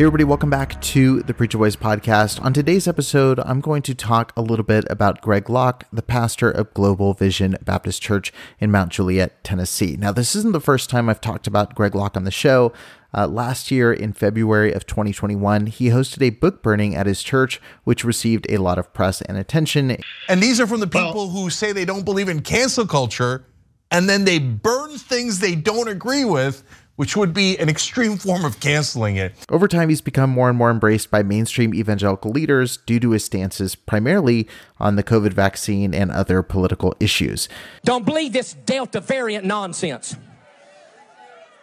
Hey, everybody, welcome back to the Preacher Boys podcast. On today's episode, I'm going to talk a little bit about Greg Locke, the pastor of Global Vision Baptist Church in Mount Juliet, Tennessee. Now, this isn't the first time I've talked about Greg Locke on the show. Uh, last year, in February of 2021, he hosted a book burning at his church, which received a lot of press and attention. And these are from the people who say they don't believe in cancel culture, and then they burn things they don't agree with which would be an extreme form of canceling it. Over time, he's become more and more embraced by mainstream evangelical leaders due to his stances primarily on the COVID vaccine and other political issues. Don't believe this Delta variant nonsense.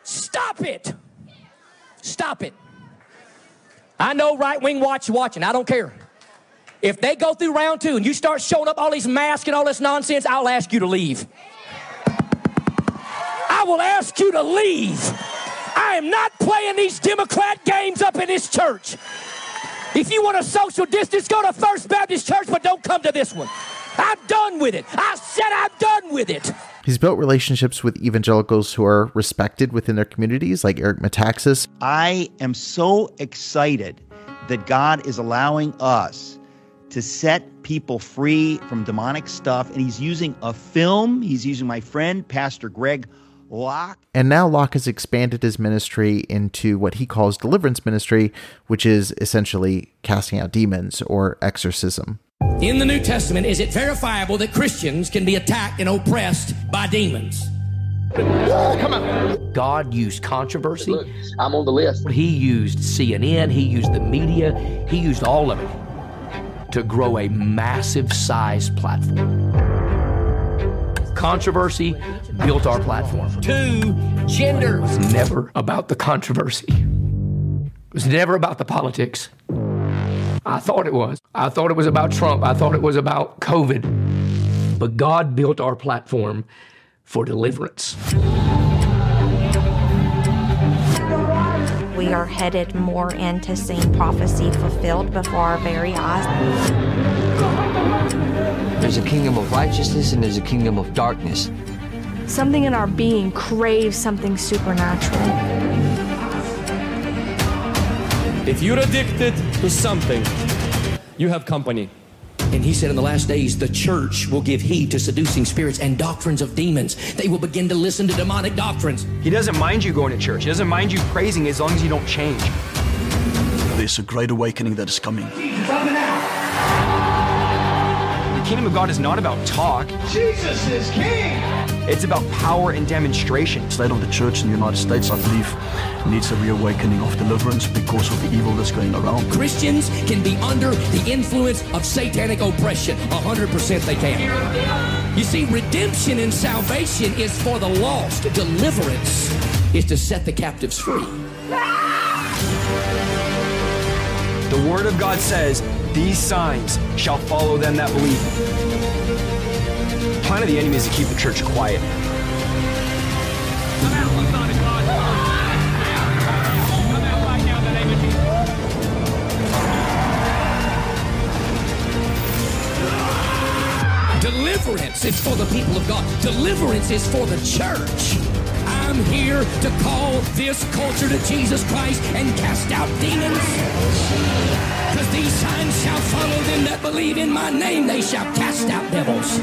Stop it. Stop it. I know right wing watch watching. I don't care. If they go through round two and you start showing up all these masks and all this nonsense, I'll ask you to leave. I will ask you to leave. I am not playing these Democrat games up in this church. If you want a social distance, go to First Baptist Church, but don't come to this one. I'm done with it. I said I'm done with it. He's built relationships with evangelicals who are respected within their communities, like Eric Metaxas. I am so excited that God is allowing us to set people free from demonic stuff. And he's using a film, he's using my friend, Pastor Greg Locke. And now Locke has expanded his ministry into what he calls deliverance ministry, which is essentially casting out demons or exorcism. In the New Testament, is it verifiable that Christians can be attacked and oppressed by demons? Come on. God used controversy. Look, I'm on the list. He used CNN, he used the media, he used all of it to grow a massive size platform. Controversy built our platform. Two, gender. It was never about the controversy. It was never about the politics. I thought it was. I thought it was about Trump. I thought it was about COVID. But God built our platform for deliverance. We are headed more into seeing prophecy fulfilled before our very eyes. There's a kingdom of righteousness and there's a kingdom of darkness. Something in our being craves something supernatural. If you're addicted to something, you have company. And he said, In the last days, the church will give heed to seducing spirits and doctrines of demons. They will begin to listen to demonic doctrines. He doesn't mind you going to church, he doesn't mind you praising as long as you don't change. There's a great awakening that is coming. The kingdom of God is not about talk. Jesus is king. It's about power and demonstration. The state of the church in the United States, I believe, needs a reawakening of deliverance because of the evil that's going around. Christians can be under the influence of satanic oppression. 100% they can. You see, redemption and salvation is for the lost. Deliverance is to set the captives free. The Word of God says, these signs shall follow them that believe. The plan of the enemy is to keep the church quiet. Deliverance is for the people of God. Deliverance is for the church. Here to call this culture to Jesus Christ and cast out demons. Because these signs shall follow them that believe in my name. They shall cast out devils.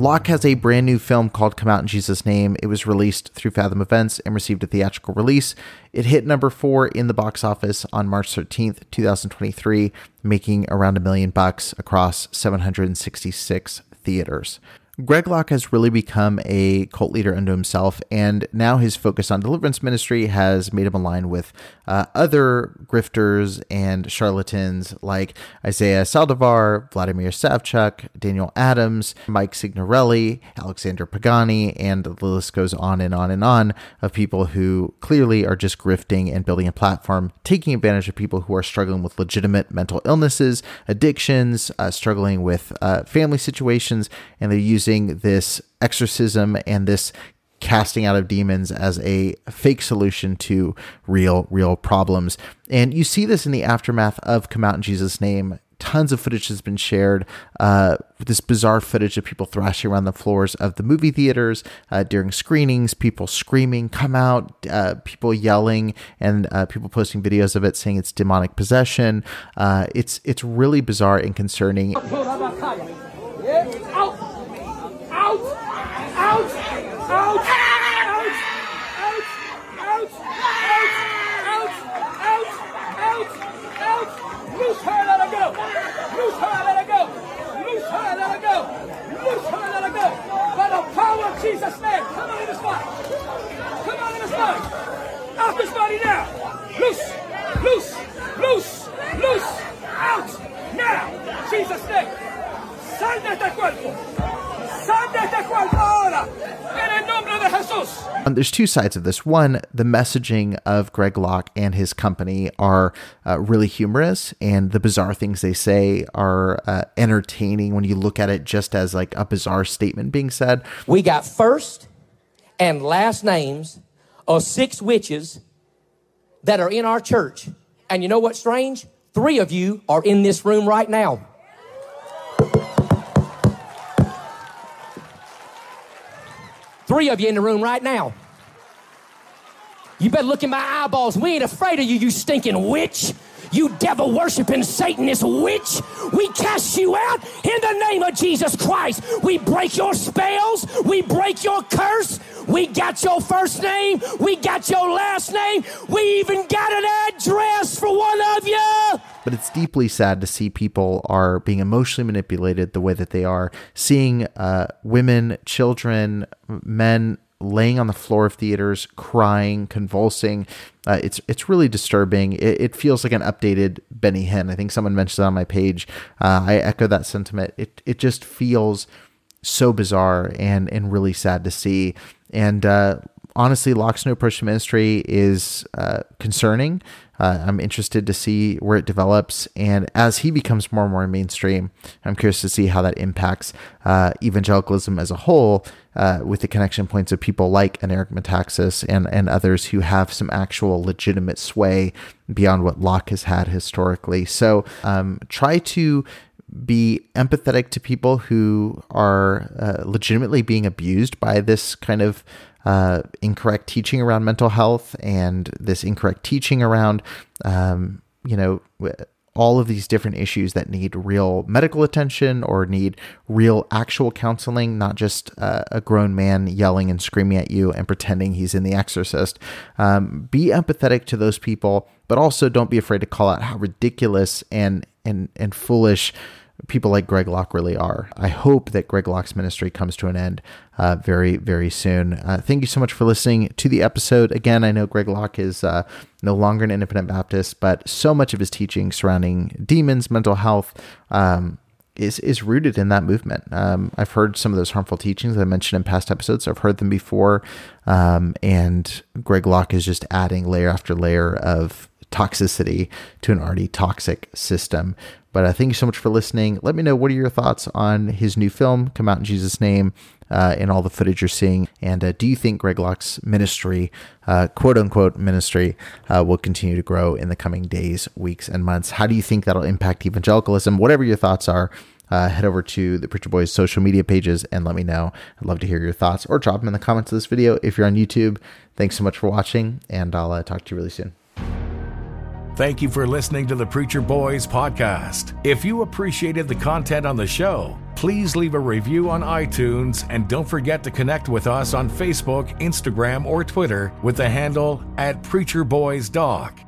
Locke has a brand new film called Come Out in Jesus' Name. It was released through Fathom Events and received a theatrical release. It hit number four in the box office on March 13th, 2023, making around a million bucks across 766 theaters. Greg Locke has really become a cult leader unto himself, and now his focus on deliverance ministry has made him align with uh, other grifters and charlatans like Isaiah Saldivar, Vladimir Savchuk, Daniel Adams, Mike Signorelli, Alexander Pagani, and the list goes on and on and on of people who clearly are just grifting and building a platform, taking advantage of people who are struggling with legitimate mental illnesses, addictions, uh, struggling with uh, family situations, and they're using using this exorcism and this casting out of demons as a fake solution to real, real problems. And you see this in the aftermath of Come Out in Jesus' Name. Tons of footage has been shared. Uh, this bizarre footage of people thrashing around the floors of the movie theaters uh, during screenings, people screaming, "Come out!" Uh, people yelling, and uh, people posting videos of it saying it's demonic possession. Uh, it's it's really bizarre and concerning. Out! Out! Out! Out! Out! Out! Out! Out! Loose her, let her go! Loose her, let her go! Loose her, let her go! Loose her, let her go! By the power of Jesus' name! Come on in this body! Come on in this body! Out this body now! Loose! Loose! Loose! Loose! Out! Now! Jesus' name! Sal de este cuerpo! Um, there's two sides of this. One, the messaging of Greg Locke and his company are uh, really humorous, and the bizarre things they say are uh, entertaining when you look at it just as like a bizarre statement being said. We got first and last names of six witches that are in our church. And you know what's strange? Three of you are in this room right now. Three of you in the room right now. You better look in my eyeballs. We ain't afraid of you, you stinking witch. You devil worshiping Satanist witch. We cast you out in the name of Jesus Christ. We break your spells. We break your curse. We got your first name. We got your last name. We even got an address for one of you. But it's deeply sad to see people are being emotionally manipulated the way that they are. Seeing uh, women, children, men laying on the floor of theaters, crying, convulsing. Uh, it's it's really disturbing. It, it, feels like an updated Benny Hinn. I think someone mentioned that on my page. Uh, I echo that sentiment. It it just feels so bizarre and and really sad to see. And uh, honestly, Locke's new approach to ministry is uh, concerning. Uh, I'm interested to see where it develops. And as he becomes more and more mainstream, I'm curious to see how that impacts uh, evangelicalism as a whole uh, with the connection points of people like Eric Metaxas and, and others who have some actual legitimate sway beyond what Locke has had historically. So um, try to be empathetic to people who are uh, legitimately being abused by this kind of uh, incorrect teaching around mental health and this incorrect teaching around, um, you know, all of these different issues that need real medical attention or need real actual counseling, not just uh, a grown man yelling and screaming at you and pretending he's in The Exorcist. Um, be empathetic to those people, but also don't be afraid to call out how ridiculous and and and foolish people like Greg Locke really are. I hope that Greg Locke's ministry comes to an end uh, very, very soon. Uh, thank you so much for listening to the episode. Again, I know Greg Locke is uh, no longer an independent Baptist, but so much of his teaching surrounding demons, mental health, um, is is rooted in that movement. Um, I've heard some of those harmful teachings I mentioned in past episodes. I've heard them before, um, and Greg Locke is just adding layer after layer of toxicity to an already toxic system. But uh, thank you so much for listening. Let me know what are your thoughts on his new film, Come Out in Jesus' Name, uh, and all the footage you're seeing. And uh, do you think Greg Locke's ministry, uh, quote unquote ministry, uh, will continue to grow in the coming days, weeks, and months? How do you think that'll impact evangelicalism? Whatever your thoughts are, uh, head over to the Preacher Boys social media pages and let me know. I'd love to hear your thoughts or drop them in the comments of this video. If you're on YouTube, thanks so much for watching, and I'll uh, talk to you really soon. Thank you for listening to the Preacher Boys podcast. If you appreciated the content on the show, please leave a review on iTunes and don't forget to connect with us on Facebook, Instagram, or Twitter with the handle at Preacher Boys Doc.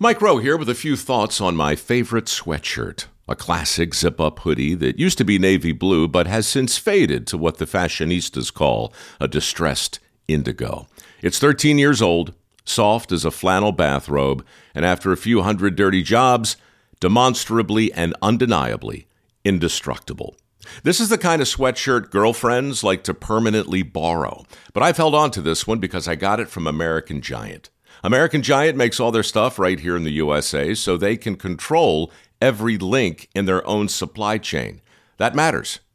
Mike Rowe here with a few thoughts on my favorite sweatshirt. A classic zip up hoodie that used to be navy blue but has since faded to what the fashionistas call a distressed indigo. It's 13 years old, soft as a flannel bathrobe, and after a few hundred dirty jobs, demonstrably and undeniably indestructible. This is the kind of sweatshirt girlfriends like to permanently borrow, but I've held on to this one because I got it from American Giant. American Giant makes all their stuff right here in the USA so they can control every link in their own supply chain. That matters